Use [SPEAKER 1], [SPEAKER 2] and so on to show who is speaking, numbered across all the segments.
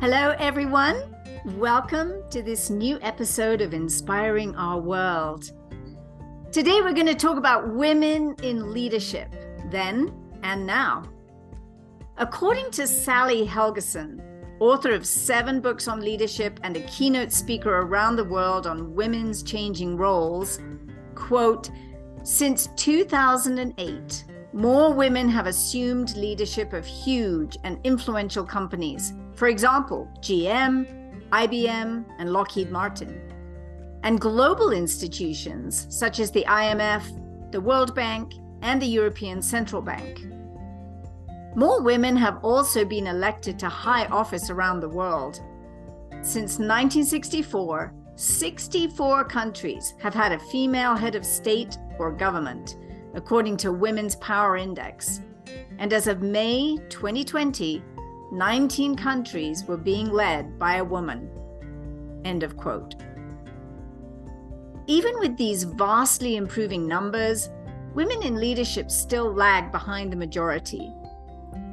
[SPEAKER 1] Hello, everyone. Welcome to this new episode of Inspiring Our World. Today, we're going to talk about women in leadership, then and now. According to Sally Helgesen, author of seven books on leadership and a keynote speaker around the world on women's changing roles, quote, since 2008, more women have assumed leadership of huge and influential companies, for example, GM, IBM, and Lockheed Martin. And global institutions such as the IMF, the World Bank, and the European Central Bank. More women have also been elected to high office around the world. Since 1964, 64 countries have had a female head of state or government according to Women's Power Index. And as of May 2020, 19 countries were being led by a woman. End of quote. Even with these vastly improving numbers, women in leadership still lag behind the majority.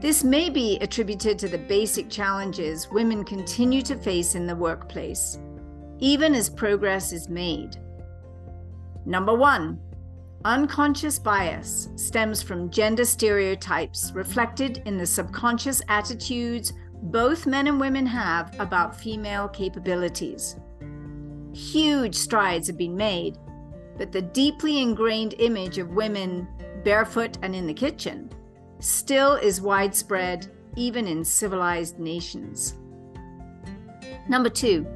[SPEAKER 1] This may be attributed to the basic challenges women continue to face in the workplace, even as progress is made. Number one, Unconscious bias stems from gender stereotypes reflected in the subconscious attitudes both men and women have about female capabilities. Huge strides have been made, but the deeply ingrained image of women barefoot and in the kitchen still is widespread even in civilized nations. Number two,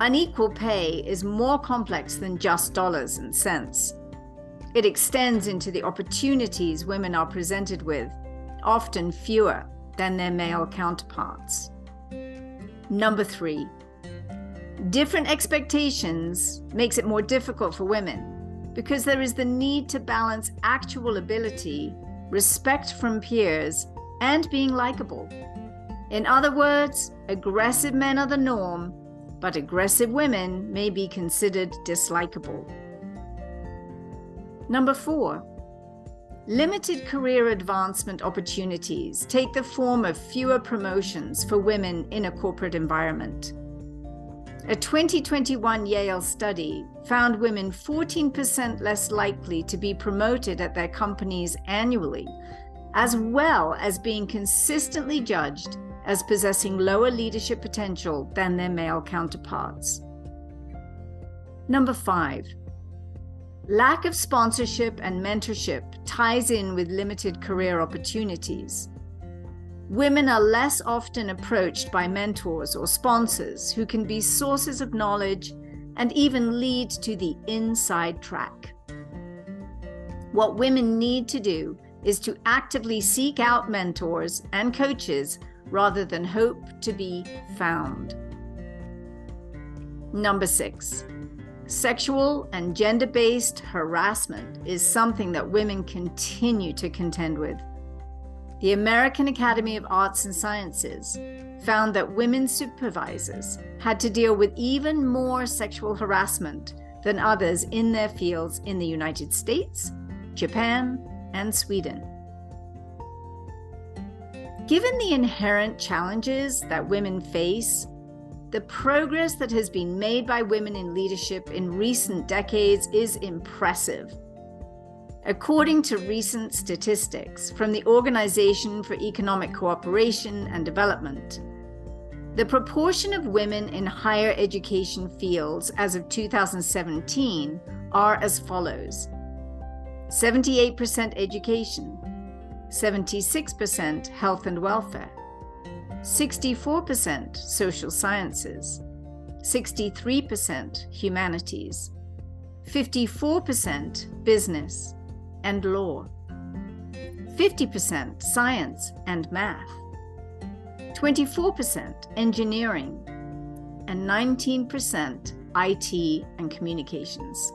[SPEAKER 1] unequal pay is more complex than just dollars and cents. It extends into the opportunities women are presented with, often fewer than their male counterparts. Number three, different expectations makes it more difficult for women because there is the need to balance actual ability, respect from peers, and being likable. In other words, aggressive men are the norm, but aggressive women may be considered dislikable. Number four, limited career advancement opportunities take the form of fewer promotions for women in a corporate environment. A 2021 Yale study found women 14% less likely to be promoted at their companies annually, as well as being consistently judged as possessing lower leadership potential than their male counterparts. Number five, Lack of sponsorship and mentorship ties in with limited career opportunities. Women are less often approached by mentors or sponsors who can be sources of knowledge and even lead to the inside track. What women need to do is to actively seek out mentors and coaches rather than hope to be found. Number six, Sexual and gender based harassment is something that women continue to contend with. The American Academy of Arts and Sciences found that women supervisors had to deal with even more sexual harassment than others in their fields in the United States, Japan, and Sweden. Given the inherent challenges that women face the progress that has been made by women in leadership in recent decades is impressive. According to recent statistics from the Organization for Economic Cooperation and Development, the proportion of women in higher education fields as of 2017 are as follows 78% education, 76% health and welfare, 64% social sciences, 63% humanities, 54% business and law, 50% science and math, 24% engineering, and 19% IT and communications.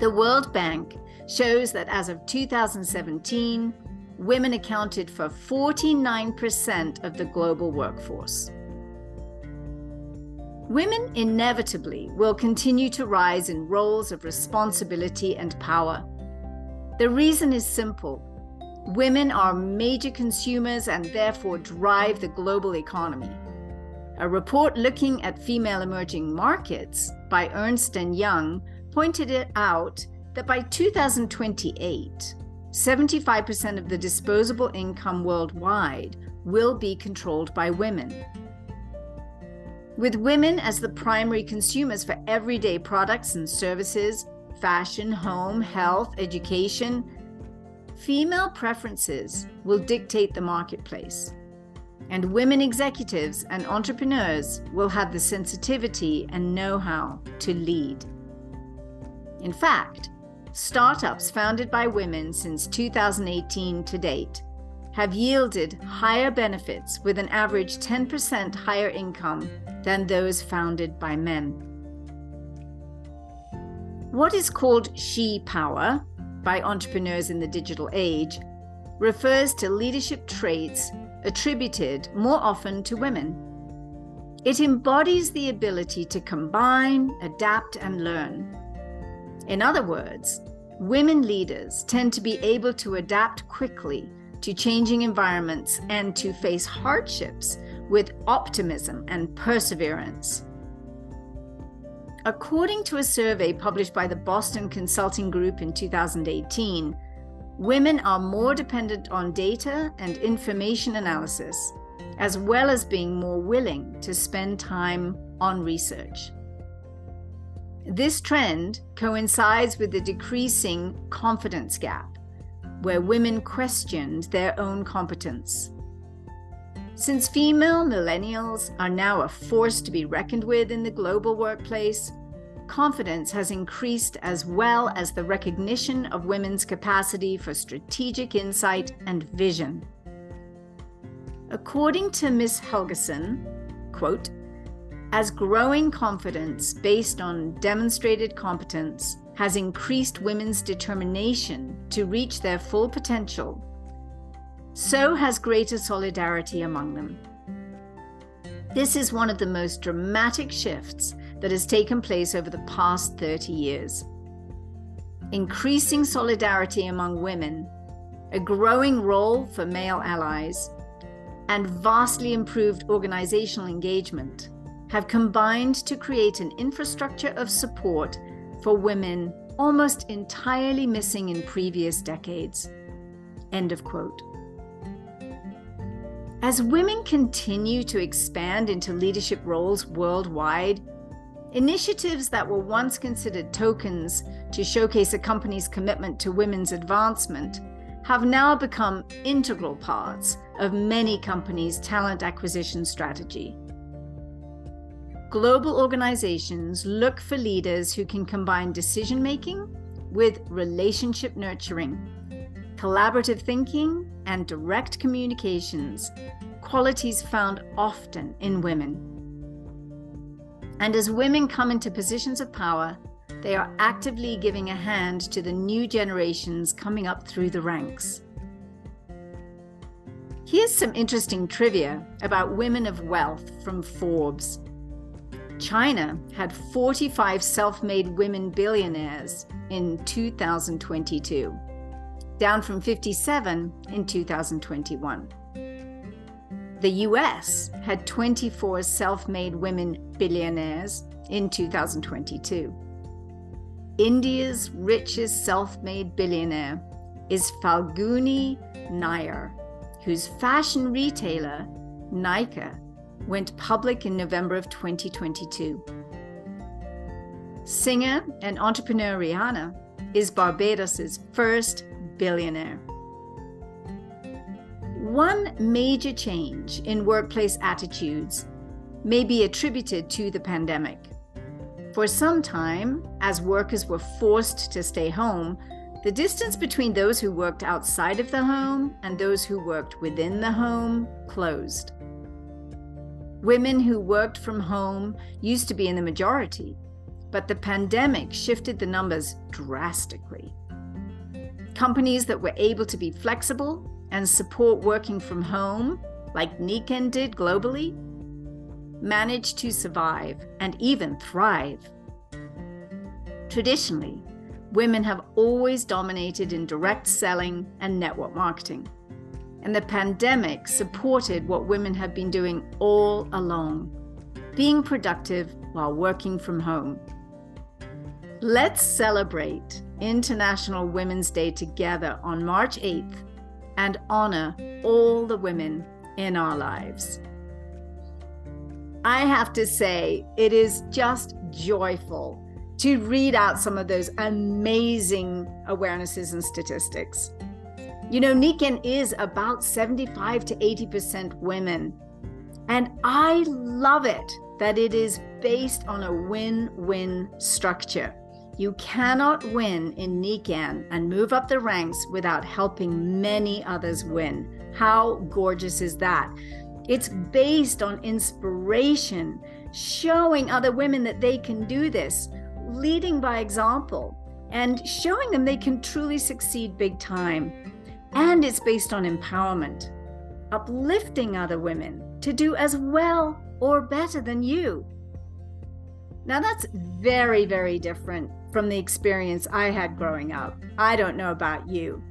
[SPEAKER 1] The World Bank shows that as of 2017, women accounted for 49% of the global workforce. Women inevitably will continue to rise in roles of responsibility and power. The reason is simple women are major consumers and therefore drive the global economy. A report looking at female emerging markets by Ernst & Young pointed it out that by 2028, 75% of the disposable income worldwide will be controlled by women. With women as the primary consumers for everyday products and services, fashion, home, health, education, female preferences will dictate the marketplace. And women executives and entrepreneurs will have the sensitivity and know how to lead. In fact, startups founded by women since 2018 to date have yielded higher benefits with an average 10% higher income than those founded by men. What is called she power by entrepreneurs in the digital age refers to leadership traits attributed more often to women. It embodies the ability to combine, adapt, and learn. In other words, women leaders tend to be able to adapt quickly to changing environments and to face hardships with optimism and perseverance. According to a survey published by the Boston Consulting Group in 2018, women are more dependent on data and information analysis, as well as being more willing to spend time on research. This trend coincides with the decreasing confidence gap, where women questioned their own competence. Since female millennials are now a force to be reckoned with in the global workplace, confidence has increased as well as the recognition of women's capacity for strategic insight and vision. According to Ms. Helgesen, quote, as growing confidence based on demonstrated competence has increased women's determination to reach their full potential so has greater solidarity among them. This is one of the most dramatic shifts that has taken place over the past 30 years. Increasing solidarity among women, a growing role for male allies, and vastly improved organizational engagement have combined to create an infrastructure of support for women almost entirely missing in previous decades. End of quote. As women continue to expand into leadership roles worldwide, initiatives that were once considered tokens to showcase a company's commitment to women's advancement have now become integral parts of many companies' talent acquisition strategy. Global organizations look for leaders who can combine decision making with relationship nurturing collaborative thinking, and direct communications, qualities found often in women. And as women come into positions of power, they are actively giving a hand to the new generations coming up through the ranks. Here's some interesting trivia about women of wealth from Forbes. China had 45 self made women billionaires in 2022 down from 57 in 2021. The US had 24 self made women billionaires in 2022. India's richest self made billionaire is Falguni Nayar, whose fashion retailer, Nykaa, went public in November of 2022. Singer and entrepreneur Rihanna is Barbados's first billionaire. One major change in workplace attitudes may be attributed to the pandemic. For some time, as workers were forced to stay home, the distance between those who worked outside of the home and those who worked within the home closed. Women who worked from home used to be in the majority, but the pandemic shifted the numbers drastically. Companies that were able to be flexible and support working from home, like Nikken did globally, managed to survive and even thrive. Traditionally, women have always dominated in direct selling and network marketing. And the pandemic supported what women have been doing all along being productive while working from home. Let's celebrate International Women's Day together on March 8th and honor all the women in our lives. I have to say, it is just joyful to read out some of those amazing awarenesses and statistics. You know, Nikken is about 75 to 80% women. And I love it that it is based on a win win structure. You cannot win in Nikken and move up the ranks without helping many others win. How gorgeous is that? It's based on inspiration, showing other women that they can do this, leading by example, and showing them they can truly succeed big time. And it's based on empowerment, uplifting other women to do as well or better than you. Now, that's very, very different from the experience I had growing up. I don't know about you.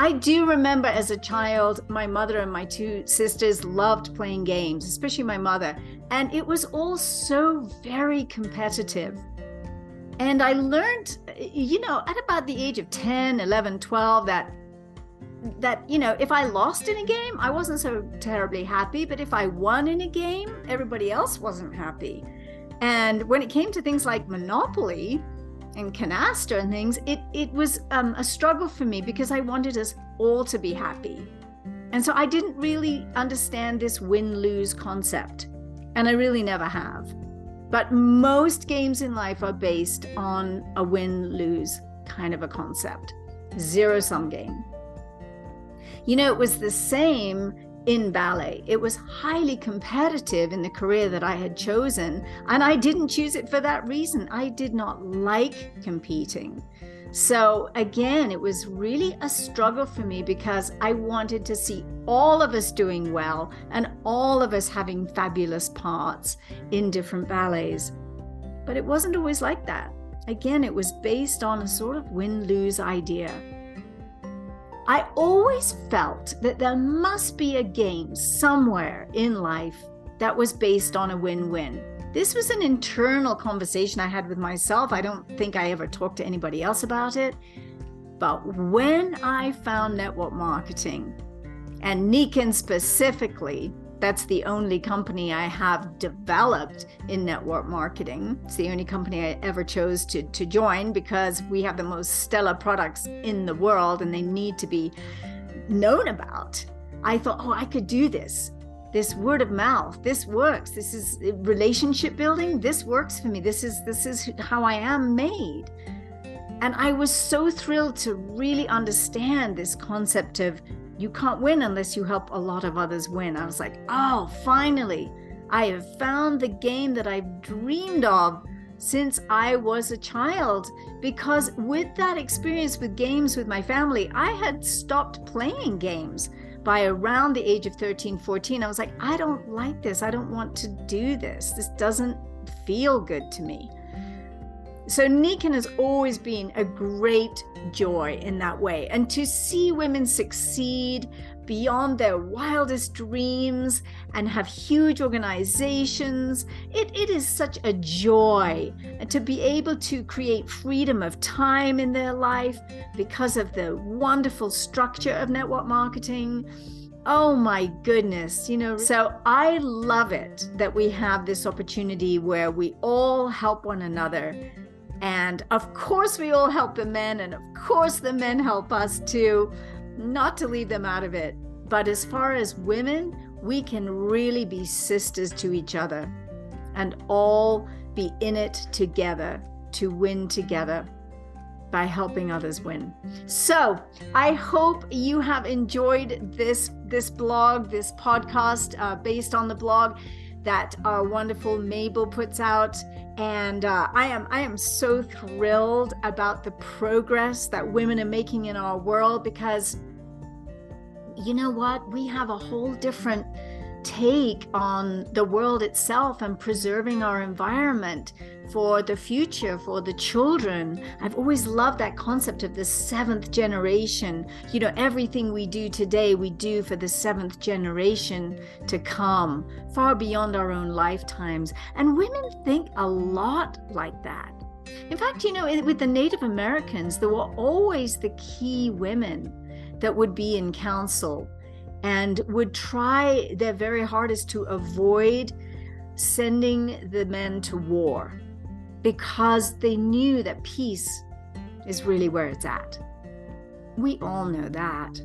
[SPEAKER 1] I do remember as a child, my mother and my two sisters loved playing games, especially my mother, and it was all so very competitive. And I learned, you know, at about the age of 10, 11, 12, that that you know if i lost in a game i wasn't so terribly happy but if i won in a game everybody else wasn't happy and when it came to things like monopoly and canasta and things, it it was um, a struggle for me because I wanted us all to be happy, and so I didn't really understand this win lose concept, and I really never have. But most games in life are based on a win lose kind of a concept, zero sum game. You know, it was the same in ballet. It was highly competitive in the career that I had chosen, and I didn't choose it for that reason. I did not like competing. So, again, it was really a struggle for me because I wanted to see all of us doing well and all of us having fabulous parts in different ballets. But it wasn't always like that. Again, it was based on a sort of win lose idea. I always felt that there must be a game somewhere in life that was based on a win win. This was an internal conversation I had with myself. I don't think I ever talked to anybody else about it. But when I found network marketing, and Nikken specifically, that's the only company I have developed in network marketing. It's the only company I ever chose to, to join because we have the most stellar products in the world and they need to be known about. I thought, oh, I could do this. This word of mouth, this works. This is relationship building. This works for me. This is this is how I am made. And I was so thrilled to really understand this concept of you can't win unless you help a lot of others win. I was like, oh, finally, I have found the game that I've dreamed of since I was a child. Because with that experience with games with my family, I had stopped playing games by around the age of 13, 14. I was like, I don't like this. I don't want to do this. This doesn't feel good to me. So Nikken has always been a great joy in that way. And to see women succeed beyond their wildest dreams and have huge organizations, it, it is such a joy to be able to create freedom of time in their life because of the wonderful structure of network marketing. Oh my goodness, you know. So I love it that we have this opportunity where we all help one another and of course, we all help the men, and of course, the men help us too, not to leave them out of it. But as far as women, we can really be sisters to each other and all be in it together to win together by helping others win. So, I hope you have enjoyed this this blog, this podcast uh, based on the blog that our wonderful Mabel puts out. And uh, I am I am so thrilled about the progress that women are making in our world because you know what? We have a whole different take on the world itself and preserving our environment for the future, for the children. I've always loved that concept of the seventh generation. You know, everything we do today, we do for the seventh generation to come, far beyond our own lifetimes. And women think a lot like that. In fact, you know, with the Native Americans, there were always the key women that would be in council and would try their very hardest to avoid sending the men to war because they knew that peace is really where it's at. We all know that.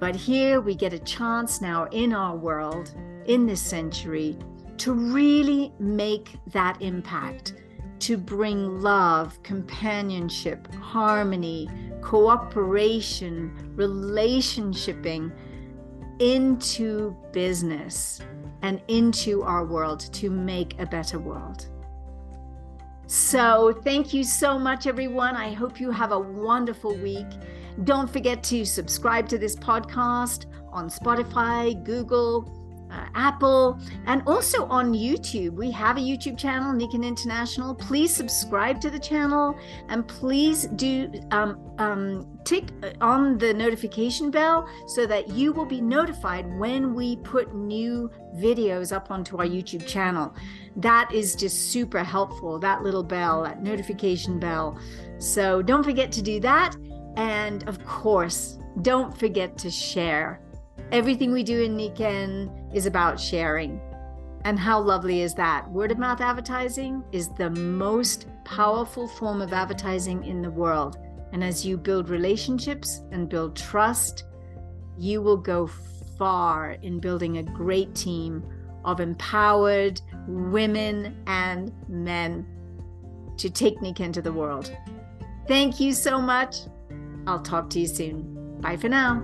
[SPEAKER 1] But here we get a chance now in our world, in this century, to really make that impact, to bring love, companionship, harmony, cooperation, relationshiping into business and into our world to make a better world. So, thank you so much, everyone. I hope you have a wonderful week. Don't forget to subscribe to this podcast on Spotify, Google, uh, Apple, and also on YouTube. We have a YouTube channel, Nikken International. Please subscribe to the channel and please do um, um, tick on the notification bell so that you will be notified when we put new videos up onto our YouTube channel. That is just super helpful, that little bell, that notification bell. So don't forget to do that. And of course, don't forget to share Everything we do in Nikken is about sharing. And how lovely is that? Word of mouth advertising is the most powerful form of advertising in the world. And as you build relationships and build trust, you will go far in building a great team of empowered women and men to take Nikken to the world. Thank you so much. I'll talk to you soon. Bye for now.